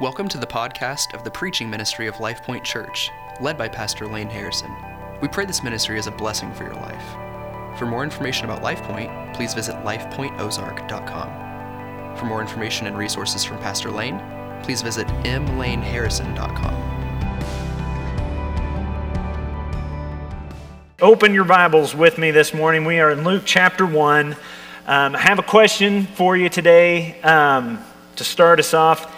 Welcome to the podcast of the preaching ministry of Life Point Church, led by Pastor Lane Harrison. We pray this ministry is a blessing for your life. For more information about Life Point, please visit lifepointozark.com. For more information and resources from Pastor Lane, please visit mlaneharrison.com. Open your Bibles with me this morning. We are in Luke chapter 1. Um, I have a question for you today um, to start us off.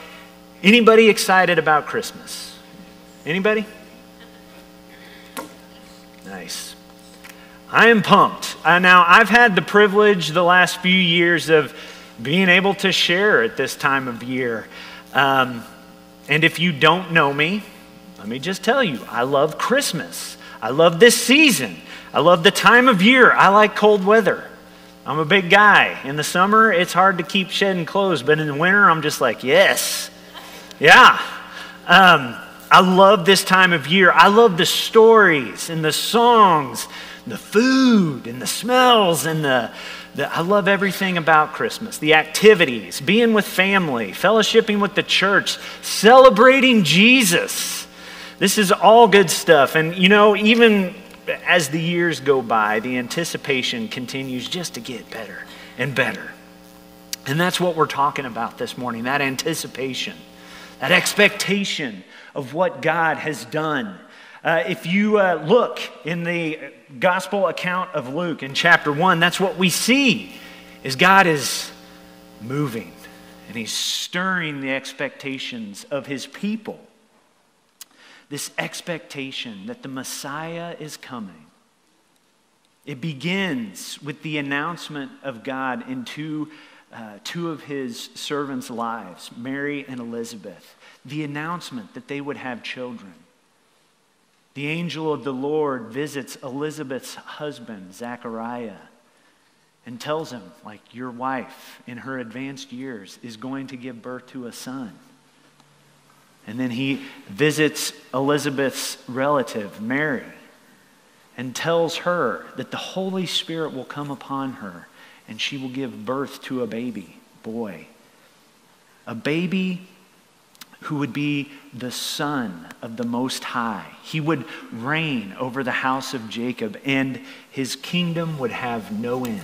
Anybody excited about Christmas? Anybody? Nice. I am pumped. Uh, now, I've had the privilege the last few years of being able to share at this time of year. Um, and if you don't know me, let me just tell you I love Christmas. I love this season. I love the time of year. I like cold weather. I'm a big guy. In the summer, it's hard to keep shedding clothes, but in the winter, I'm just like, yes. Yeah. Um, I love this time of year. I love the stories and the songs, the food and the smells and the, the, I love everything about Christmas. The activities, being with family, fellowshipping with the church, celebrating Jesus. This is all good stuff. And you know, even as the years go by, the anticipation continues just to get better and better. And that's what we're talking about this morning that anticipation, that expectation of what God has done. Uh, if you uh, look in the gospel account of Luke in chapter 1, that's what we see is God is moving and he's stirring the expectations of his people this expectation that the Messiah is coming. It begins with the announcement of God in two, uh, two of his servants' lives, Mary and Elizabeth. The announcement that they would have children. The angel of the Lord visits Elizabeth's husband, Zechariah, and tells him, like, your wife in her advanced years is going to give birth to a son. And then he visits Elizabeth's relative, Mary, and tells her that the Holy Spirit will come upon her and she will give birth to a baby, boy. A baby who would be the son of the Most High. He would reign over the house of Jacob, and his kingdom would have no end.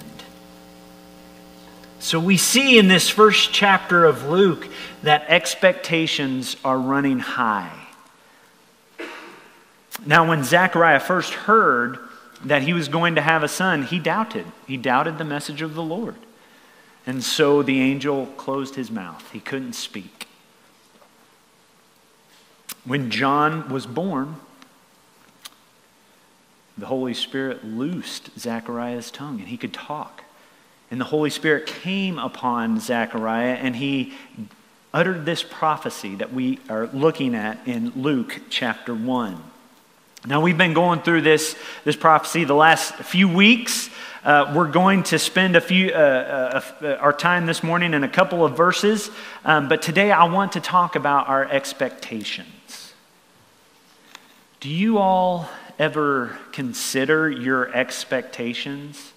So we see in this first chapter of Luke that expectations are running high. Now, when Zechariah first heard that he was going to have a son, he doubted. He doubted the message of the Lord. And so the angel closed his mouth, he couldn't speak. When John was born, the Holy Spirit loosed Zechariah's tongue and he could talk. And the Holy Spirit came upon Zechariah, and he uttered this prophecy that we are looking at in Luke chapter 1. Now, we've been going through this, this prophecy the last few weeks. Uh, we're going to spend a few, uh, uh, our time this morning in a couple of verses, um, but today I want to talk about our expectations. Do you all ever consider your expectations?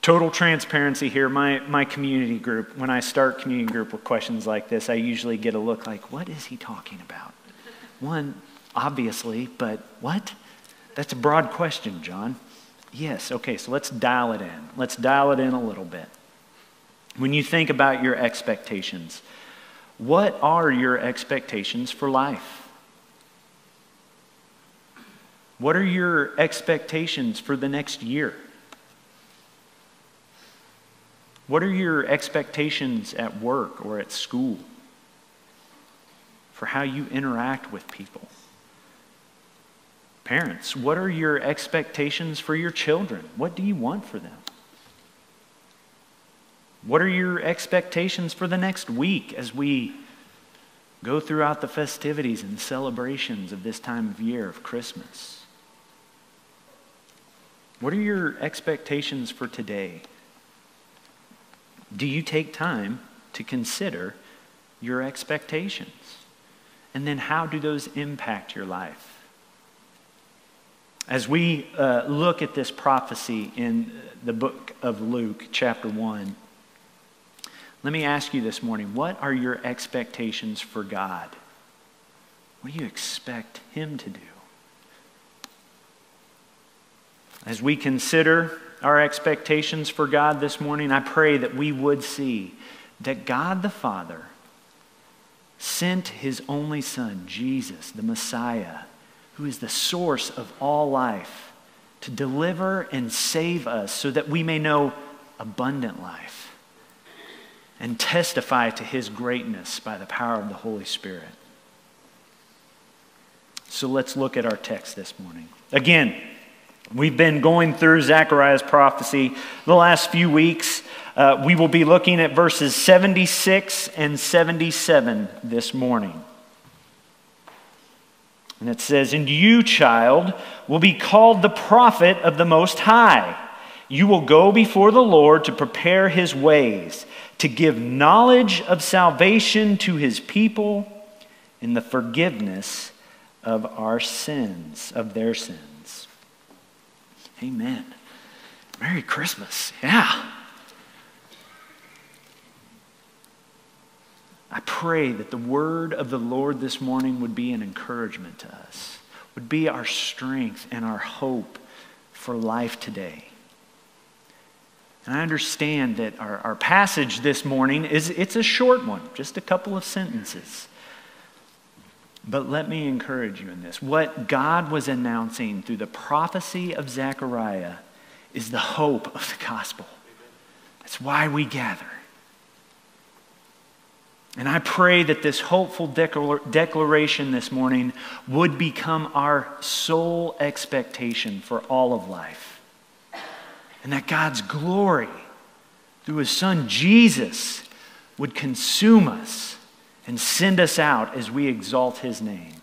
Total transparency here. My, my community group, when I start community group with questions like this, I usually get a look like, what is he talking about? One, obviously, but what? That's a broad question, John. Yes, okay, so let's dial it in. Let's dial it in a little bit. When you think about your expectations, what are your expectations for life? What are your expectations for the next year? What are your expectations at work or at school for how you interact with people? Parents, what are your expectations for your children? What do you want for them? What are your expectations for the next week as we go throughout the festivities and celebrations of this time of year of Christmas? What are your expectations for today? Do you take time to consider your expectations? And then how do those impact your life? As we uh, look at this prophecy in the book of Luke, chapter 1, Let me ask you this morning what are your expectations for God? What do you expect Him to do? As we consider our expectations for God this morning, I pray that we would see that God the Father sent His only Son, Jesus, the Messiah, who is the source of all life, to deliver and save us so that we may know abundant life and testify to His greatness by the power of the Holy Spirit. So let's look at our text this morning. Again, we've been going through Zechariah's prophecy the last few weeks. Uh, we will be looking at verses 76 and 77 this morning. And it says, And you, child, will be called the prophet of the Most High. You will go before the Lord to prepare his ways, to give knowledge of salvation to his people in the forgiveness of our sins, of their sins. Amen. Merry Christmas. Yeah. I pray that the word of the Lord this morning would be an encouragement to us, would be our strength and our hope for life today. And I understand that our, our passage this morning is it's a short one, just a couple of sentences. But let me encourage you in this. What God was announcing through the prophecy of Zechariah is the hope of the gospel. That's why we gather. And I pray that this hopeful declaration this morning would become our sole expectation for all of life. And that God's glory through his son Jesus would consume us and send us out as we exalt his name.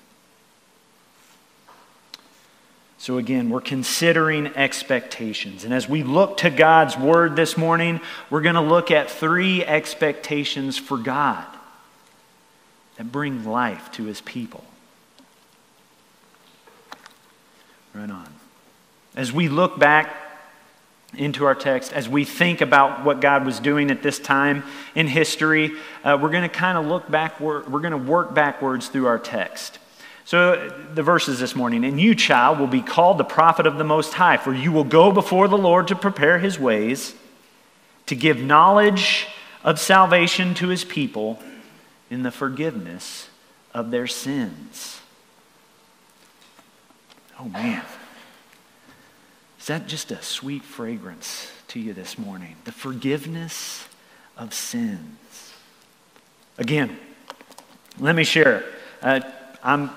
So, again, we're considering expectations. And as we look to God's word this morning, we're going to look at three expectations for God that bring life to his people. Right on. As we look back into our text, as we think about what God was doing at this time in history, uh, we're going to kind of look backward, we're going to work backwards through our text. So, the verses this morning, and you, child, will be called the prophet of the Most High, for you will go before the Lord to prepare his ways, to give knowledge of salvation to his people in the forgiveness of their sins. Oh, man. Is that just a sweet fragrance to you this morning? The forgiveness of sins. Again, let me share. Uh, I'm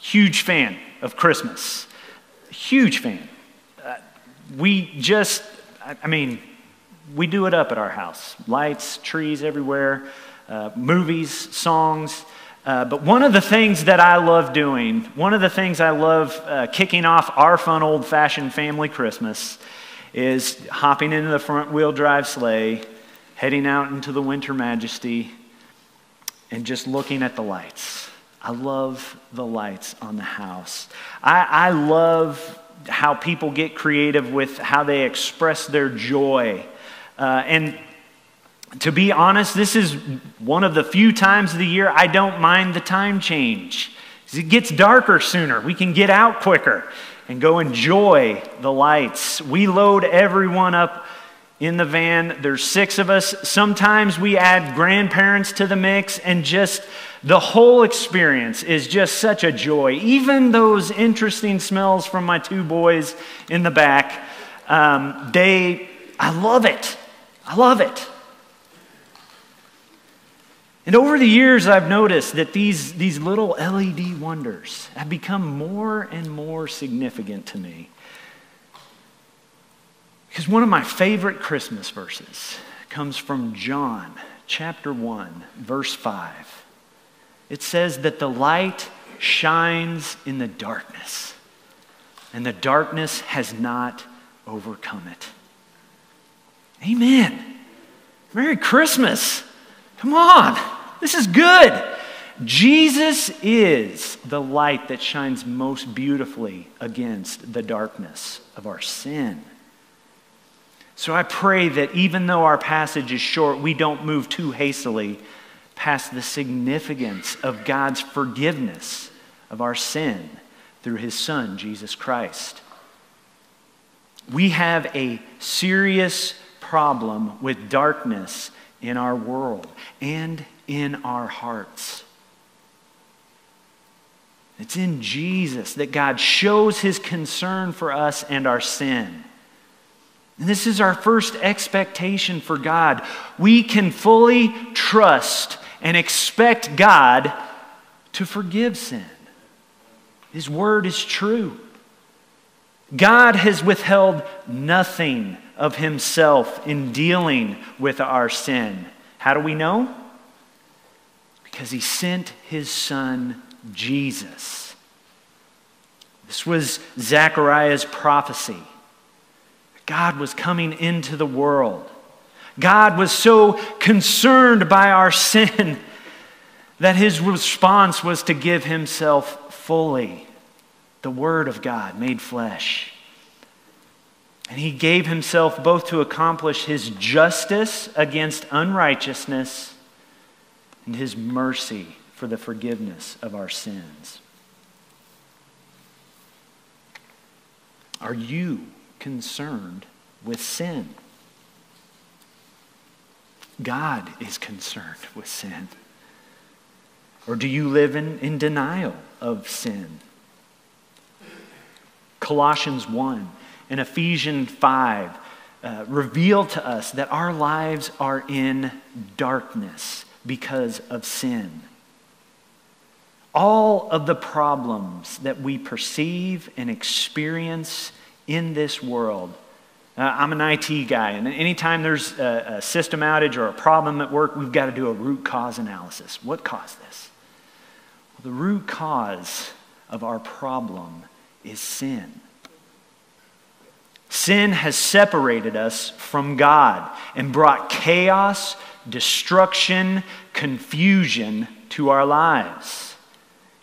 huge fan of Christmas. Huge fan. Uh, we just, I mean, we do it up at our house. Lights, trees everywhere, uh, movies, songs. Uh, but one of the things that I love doing, one of the things I love uh, kicking off our fun old fashioned family Christmas is hopping into the front wheel drive sleigh, heading out into the winter majesty, and just looking at the lights. I love the lights on the house. I, I love how people get creative with how they express their joy. Uh, and to be honest, this is one of the few times of the year I don't mind the time change. It gets darker sooner. We can get out quicker and go enjoy the lights. We load everyone up in the van. There's six of us. Sometimes we add grandparents to the mix, and just the whole experience is just such a joy. Even those interesting smells from my two boys in the back, um, they, I love it. I love it. And over the years, I've noticed that these, these little LED wonders have become more and more significant to me. Because one of my favorite Christmas verses comes from John chapter 1, verse 5. It says that the light shines in the darkness, and the darkness has not overcome it. Amen. Merry Christmas. Come on, this is good. Jesus is the light that shines most beautifully against the darkness of our sin. So I pray that even though our passage is short, we don't move too hastily past the significance of God's forgiveness of our sin through his Son, Jesus Christ. We have a serious problem with darkness in our world and in our hearts. It's in Jesus that God shows his concern for us and our sin. And this is our first expectation for God. We can fully trust and expect God to forgive sin. His word is true. God has withheld nothing of himself in dealing with our sin. How do we know? Because he sent his son, Jesus. This was Zechariah's prophecy. God was coming into the world. God was so concerned by our sin that his response was to give himself fully the Word of God made flesh. And he gave himself both to accomplish his justice against unrighteousness and his mercy for the forgiveness of our sins. Are you concerned with sin? God is concerned with sin. Or do you live in, in denial of sin? Colossians 1 and Ephesians 5 uh, reveal to us that our lives are in darkness because of sin. All of the problems that we perceive and experience in this world. Uh, I'm an IT guy, and anytime there's a, a system outage or a problem at work, we've got to do a root cause analysis. What caused this? Well, the root cause of our problem is sin. Sin has separated us from God and brought chaos, destruction, confusion to our lives.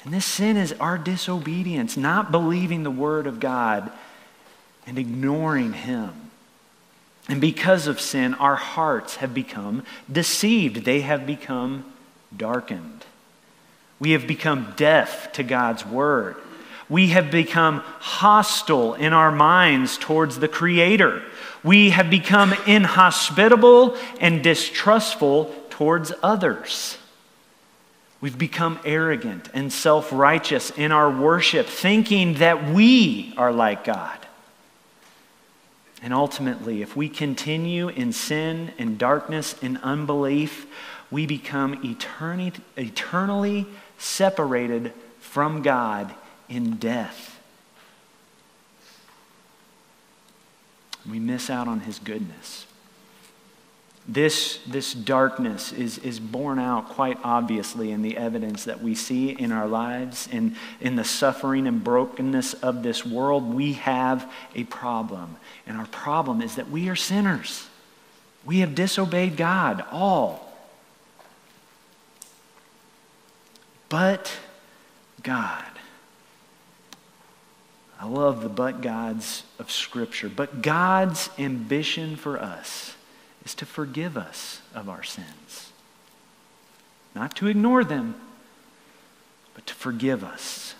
And this sin is our disobedience, not believing the Word of God and ignoring Him. And because of sin, our hearts have become deceived, they have become darkened. We have become deaf to God's Word we have become hostile in our minds towards the Creator. We have become inhospitable and distrustful towards others. We've become arrogant and self righteous in our worship, thinking that we are like God. And ultimately, if we continue in sin and darkness and unbelief, we become eternally, eternally separated from God in death. We miss out on his goodness. This, this darkness is, is borne out quite obviously in the evidence that we see in our lives and in the suffering and brokenness of this world. We have a problem. And our problem is that we are sinners. We have disobeyed God, all. But God I love the but gods of Scripture. But God's ambition for us is to forgive us of our sins. Not to ignore them, but to forgive us.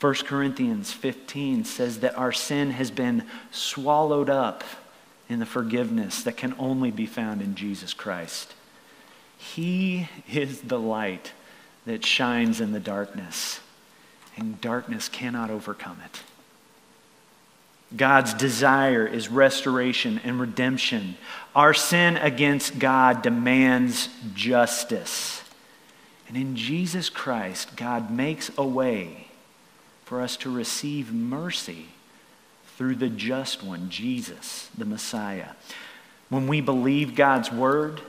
1 Corinthians 15 says that our sin has been swallowed up in the forgiveness that can only be found in Jesus Christ. He is the light that shines in the darkness and darkness cannot overcome it. God's desire is restoration and redemption. Our sin against God demands justice. And in Jesus Christ, God makes a way for us to receive mercy through the just one, Jesus, the Messiah. When we believe God's word,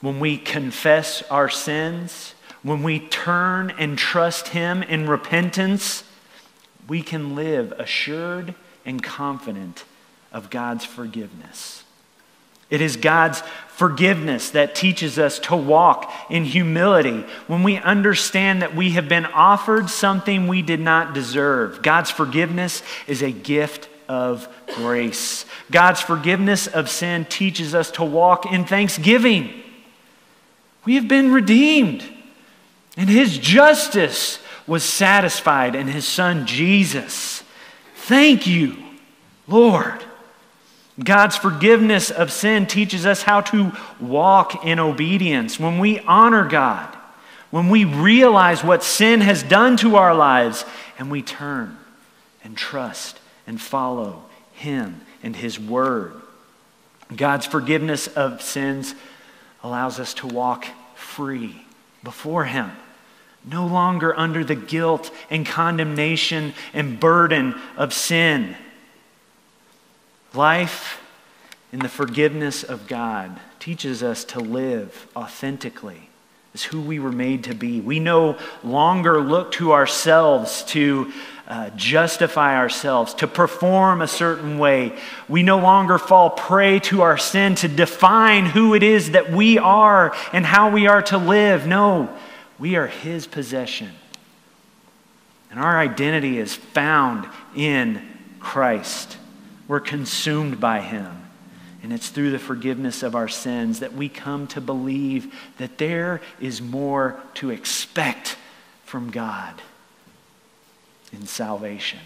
when we confess our sins, when we turn and trust Him in repentance, we can live assured and confident of God's forgiveness. It is God's forgiveness that teaches us to walk in humility when we understand that we have been offered something we did not deserve. God's forgiveness is a gift of grace. God's forgiveness of sin teaches us to walk in thanksgiving. We have been redeemed, and His justice was satisfied in His Son Jesus. Thank you, Lord. God's forgiveness of sin teaches us how to walk in obedience. When we honor God, when we realize what sin has done to our lives, and we turn and trust and follow Him and His Word. God's forgiveness of sins allows us to walk free before Him, no longer under the guilt and condemnation and burden of sin. Life in the forgiveness of God teaches us to live authentically as who we were made to be. We no longer look to ourselves to uh, justify ourselves, to perform a certain way. We no longer fall prey to our sin to define who it is that we are and how we are to live. No, we are His possession. And our identity is found in Christ. We're consumed by Him. And it's through the forgiveness of our sins that we come to believe that there is more to expect from God in salvation.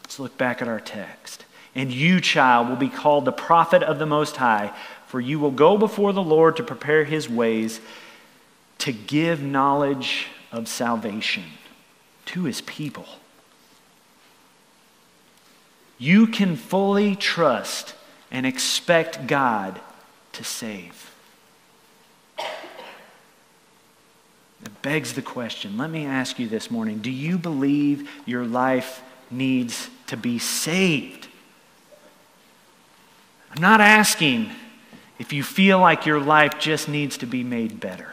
Let's look back at our text. And you, child, will be called the prophet of the Most High, for you will go before the Lord to prepare his ways, to give knowledge of salvation to his people. You can fully trust and expect God to save. It begs the question. Let me ask you this morning do you believe your life needs to be saved? I'm not asking if you feel like your life just needs to be made better.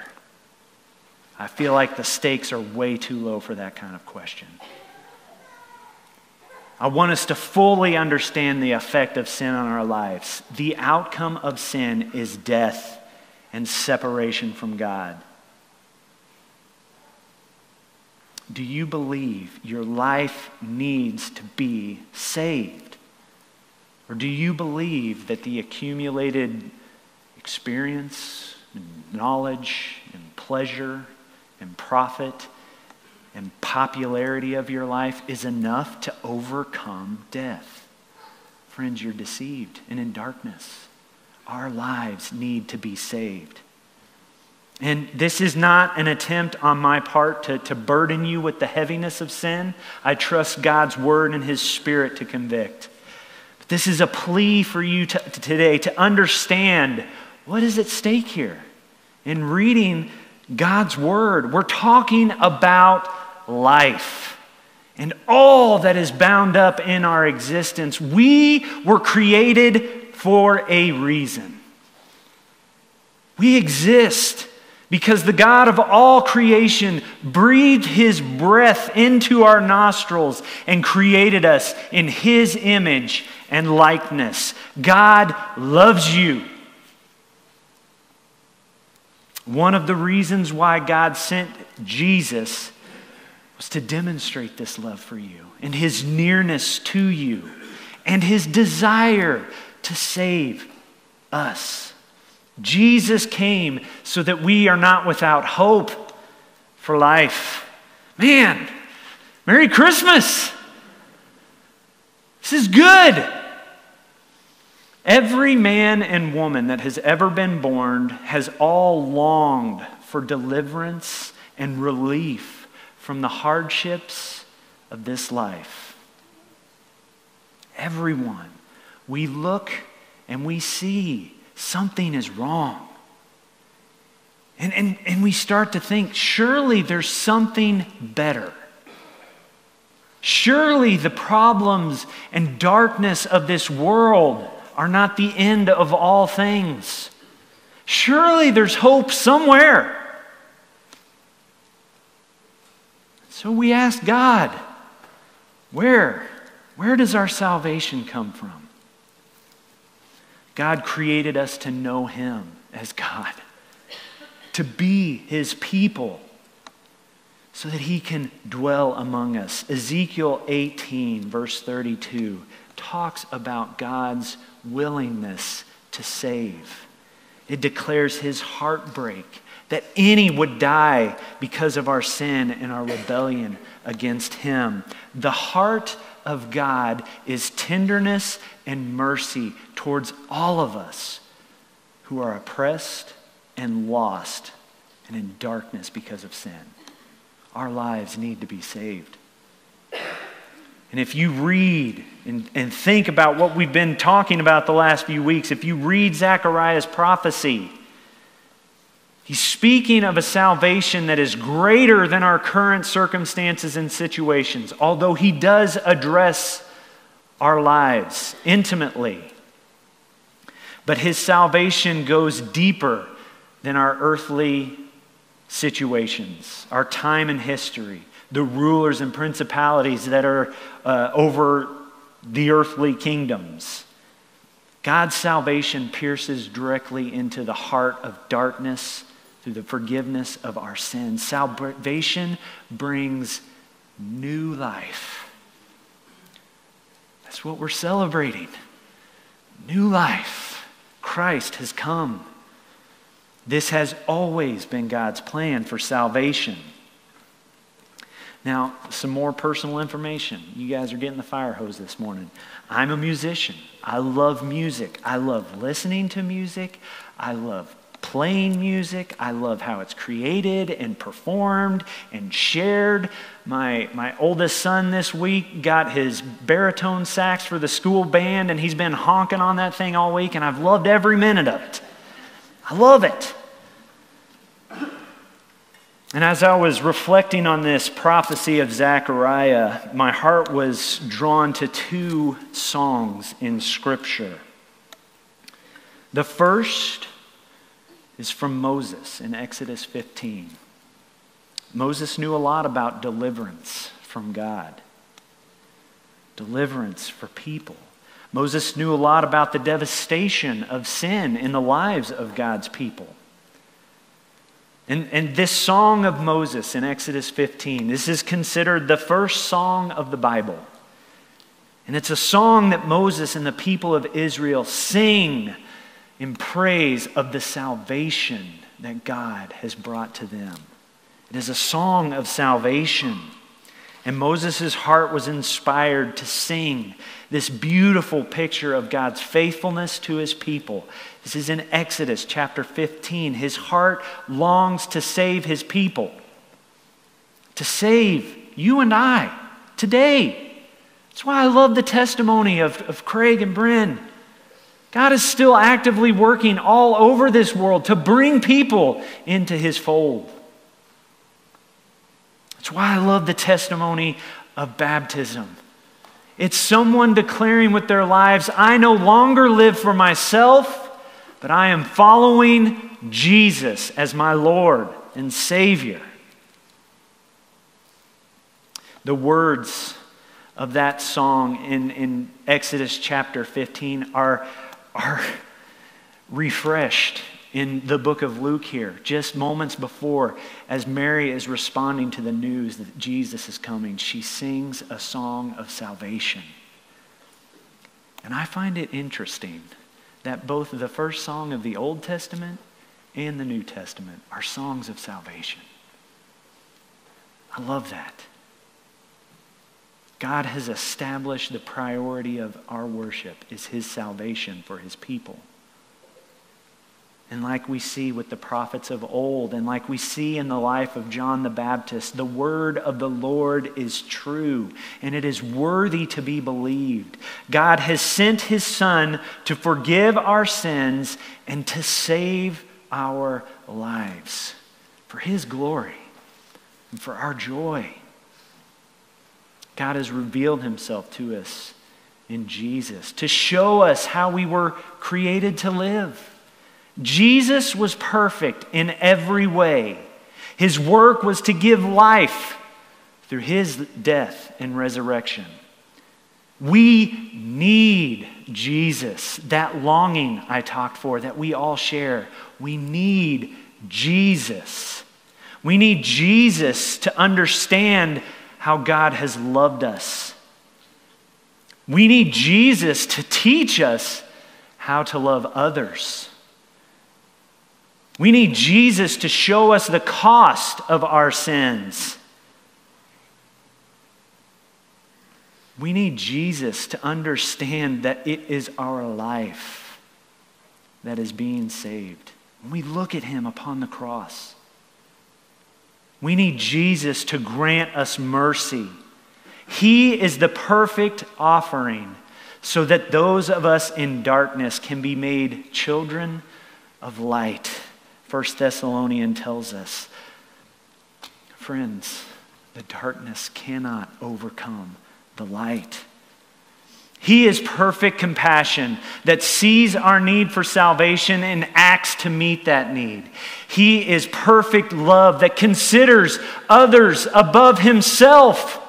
I feel like the stakes are way too low for that kind of question. I want us to fully understand the effect of sin on our lives. The outcome of sin is death and separation from God. Do you believe your life needs to be saved? Or do you believe that the accumulated experience and knowledge and pleasure and profit and popularity of your life is enough to overcome death? Friends, you're deceived and in darkness. Our lives need to be saved. And this is not an attempt on my part to, to burden you with the heaviness of sin. I trust God's word and his spirit to convict. But this is a plea for you to, to today to understand what is at stake here. In reading God's word, we're talking about life and all that is bound up in our existence. We were created for a reason. We exist because the God of all creation breathed his breath into our nostrils and created us in his image and likeness. God loves you. One of the reasons why God sent Jesus was to demonstrate this love for you and his nearness to you and his desire to save us. Jesus came so that we are not without hope for life. Man, Merry Christmas! This is good. Every man and woman that has ever been born has all longed for deliverance and relief from the hardships of this life. Everyone. We look and we see something is wrong. And, and, and we start to think, surely there's something better. Surely the problems and darkness of this world are not the end of all things. Surely there's hope somewhere. So we ask God, where? Where does our salvation come from? God created us to know Him as God, to be His people. so that he can dwell among us. Ezekiel 18, verse 32, talks about God's willingness to save. It declares his heartbreak that any would die because of our sin and our rebellion against him. The heart of God is tenderness and mercy towards all of us who are oppressed and lost and in darkness because of sin. Our lives need to be saved. And if you read and, and think about what we've been talking about the last few weeks, if you read Zechariah's prophecy, he's speaking of a salvation that is greater than our current circumstances and situations, although he does address our lives intimately. But his salvation goes deeper than our earthly situations, our time in history the rulers and principalities that are uh, over the earthly kingdoms. God's salvation pierces directly into the heart of darkness through the forgiveness of our sins. Salvation brings new life. That's what we're celebrating. New life. Christ has come. This has always been God's plan for salvation. Now, some more personal information. You guys are getting the fire hose this morning. I'm a musician. I love music. I love listening to music. I love playing music. I love how it's created and performed and shared. My, my oldest son this week got his baritone sax for the school band, and he's been honking on that thing all week, and I've loved every minute of it. I love it. And as I was reflecting on this prophecy of Zechariah, my heart was drawn to two songs in Scripture. The first is from Moses in Exodus 15. Moses knew a lot about deliverance from God, deliverance for people. Moses knew a lot about the devastation of sin in the lives of God's people. And, and this song of Moses in Exodus 15, this is considered the first song of the Bible. And it's a song that Moses and the people of Israel sing in praise of the salvation that God has brought to them. It is a song of salvation. And Moses' heart was inspired to sing this beautiful picture of God's faithfulness to his people. This is in Exodus chapter 15. His heart longs to save his people, to save you and I today. That's why I love the testimony of, of Craig and Bryn. God is still actively working all over this world to bring people into his fold. That's why I love the testimony of baptism. It's someone declaring with their lives, I no longer live for myself, but I am following Jesus as my Lord and Savior. The words of that song in, in Exodus chapter 15 are, are refreshed in the book of Luke here, just moments before, as Mary is responding to the news that Jesus is coming, she sings a song of salvation. And I find it interesting that both the first song of the Old Testament and the New Testament are songs of salvation. I love that. God has established the priority of our worship is his salvation for his people. And like we see with the prophets of old, and like we see in the life of John the Baptist, the word of the Lord is true, and it is worthy to be believed. God has sent his Son to forgive our sins and to save our lives for his glory and for our joy. God has revealed himself to us in Jesus to show us how we were created to live. Jesus was perfect in every way. His work was to give life through his death and resurrection. We need Jesus, that longing I talked for that we all share. We need Jesus. We need Jesus to understand how God has loved us. We need Jesus to teach us how to love others. We need Jesus to show us the cost of our sins. We need Jesus to understand that it is our life that is being saved. When we look at him upon the cross, we need Jesus to grant us mercy. He is the perfect offering so that those of us in darkness can be made children of light. First Thessalonians tells us, friends, the darkness cannot overcome the light. He is perfect compassion that sees our need for salvation and acts to meet that need. He is perfect love that considers others above himself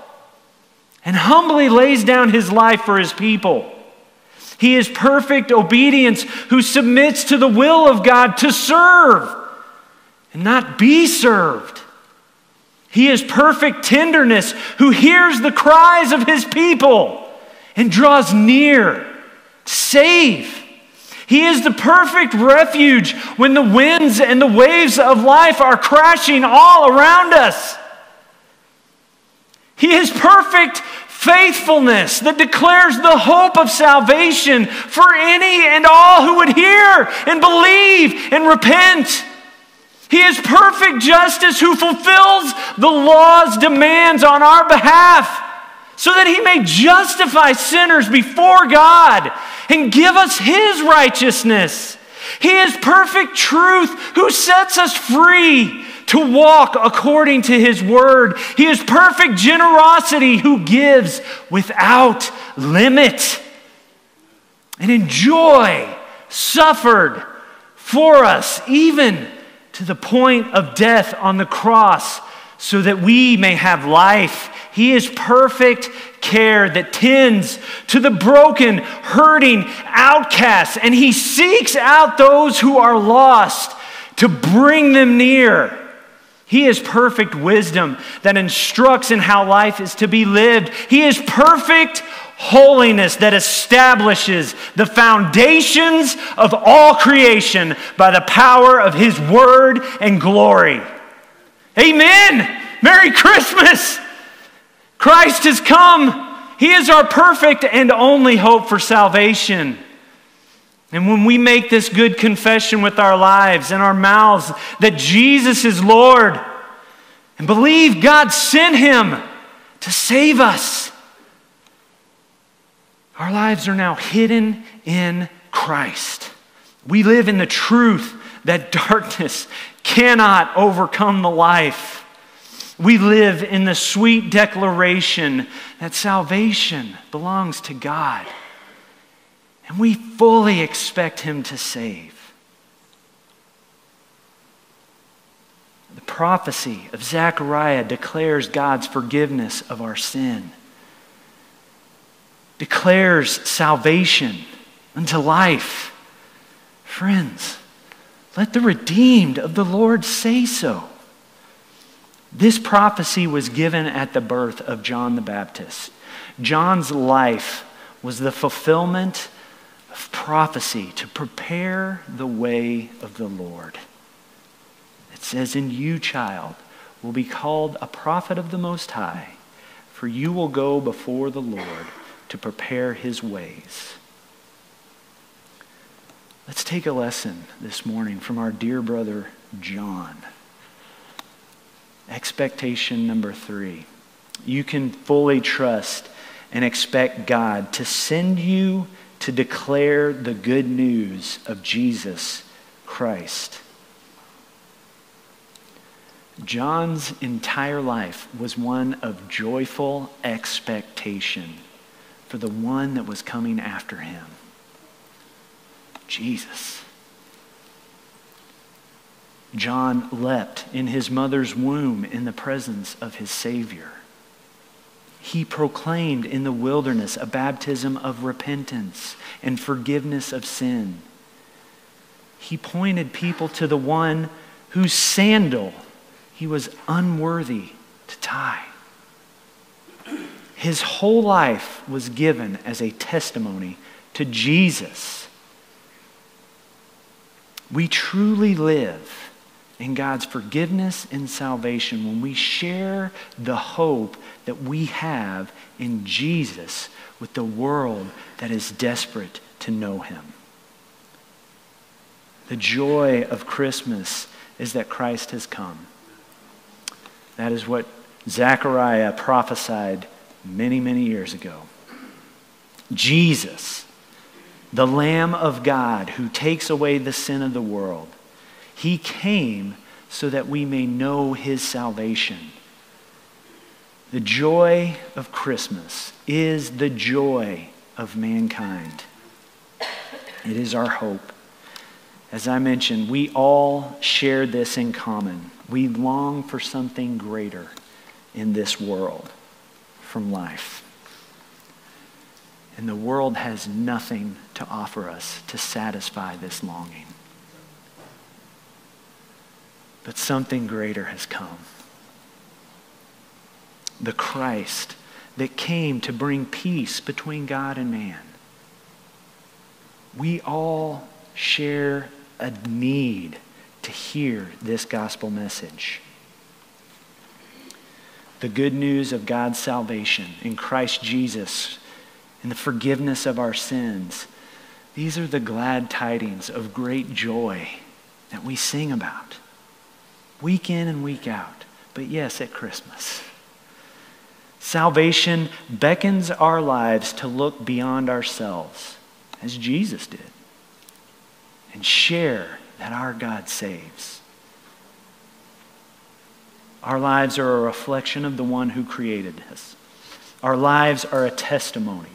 and humbly lays down his life for his people. He is perfect obedience who submits to the will of God to serve and not be served. He is perfect tenderness who hears the cries of his people and draws near save. He is the perfect refuge when the winds and the waves of life are crashing all around us. He is perfect faithfulness that declares the hope of salvation for any and all who would hear and believe and repent. He is perfect justice who fulfills the law's demands on our behalf so that he may justify sinners before God and give us his righteousness. He is perfect truth who sets us free to walk according to his word. He is perfect generosity who gives without limit and enjoy suffered for us, even to the point of death on the cross, so that we may have life. He is perfect care that tends to the broken, hurting, outcasts, and He seeks out those who are lost to bring them near. He is perfect wisdom that instructs in how life is to be lived. He is perfect holiness that establishes the foundations of all creation by the power of His word and glory. Amen. Merry Christmas. Christ has come. He is our perfect and only hope for salvation. And when we make this good confession with our lives and our mouths that Jesus is Lord and believe God sent him to save us, our lives are now hidden in Christ. We live in the truth that darkness cannot overcome the life. We live in the sweet declaration that salvation belongs to God. And we fully expect Him to save. The prophecy of Zechariah declares God's forgiveness of our sin declares salvation unto life. Friends, let the redeemed of the Lord say so. This prophecy was given at the birth of John the Baptist. John's life was the fulfillment of prophecy to prepare the way of the Lord. It says, In you, child, will be called a prophet of the Most High, for you will go before the Lord to prepare his ways. Let's take a lesson this morning from our dear brother John. Expectation number three. You can fully trust and expect God to send you to declare the good news of Jesus Christ. John's entire life was one of joyful expectation for the one that was coming after him Jesus. John leapt in his mother's womb in the presence of his Savior. He proclaimed in the wilderness a baptism of repentance and forgiveness of sin. He pointed people to the one whose sandal he was unworthy to tie. His whole life was given as a testimony to Jesus. We truly live in God's forgiveness and salvation when we share the hope that we have in Jesus with the world that is desperate to know him. The joy of Christmas is that Christ has come. That is what Zechariah prophesied many, many years ago. Jesus, the Lamb of God who takes away the sin of the world, he came so that we may know his salvation. The joy of Christmas is the joy of mankind. It is our hope. As I mentioned, we all share this in common. We long for something greater in this world from life. And the world has nothing to offer us to satisfy this longing. But something greater has come. The Christ that came to bring peace between God and man. We all share a need to hear this gospel message the good news of God's salvation in Christ Jesus and the forgiveness of our sins. These are the glad tidings of great joy that we sing about week in and week out, but yes, at Christmas. Salvation beckons our lives to look beyond ourselves, as Jesus did, and share that our God saves. Our lives are a reflection of the one who created us. Our lives are a testimony.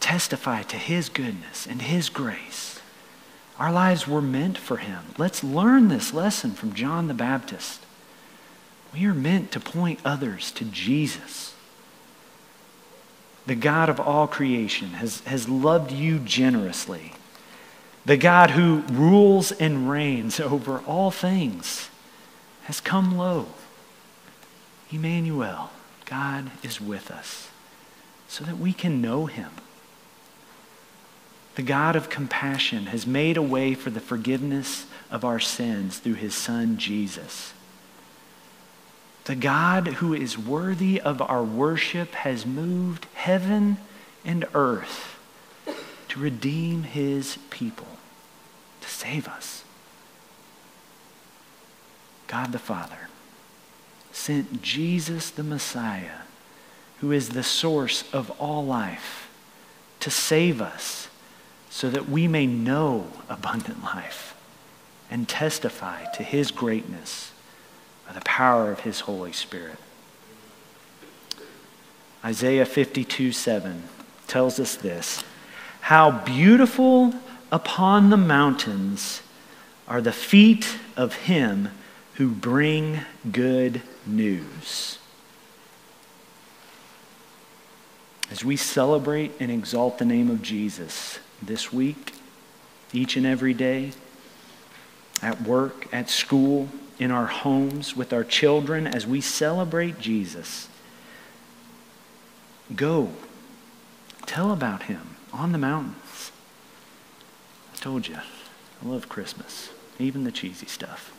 Testify to his goodness and his grace. Our lives were meant for him. Let's learn this lesson from John the Baptist. We are meant to point others to Jesus. The God of all creation has, has loved you generously. The God who rules and reigns over all things has come low. Emmanuel, God is with us so that we can know him. The God of compassion has made a way for the forgiveness of our sins through his Son, Jesus. The God who is worthy of our worship has moved heaven and earth to redeem his people, to save us. God the Father sent Jesus the Messiah, who is the source of all life, to save us so that we may know abundant life and testify to his greatness by the power of his Holy Spirit. Isaiah 52 7 tells us this How beautiful upon the mountains are the feet of him who bring good news. As we celebrate and exalt the name of Jesus this week, each and every day, at work, at school, in our homes, with our children, as we celebrate Jesus, go. Tell about him on the mountains. I told you, I love Christmas, even the cheesy stuff.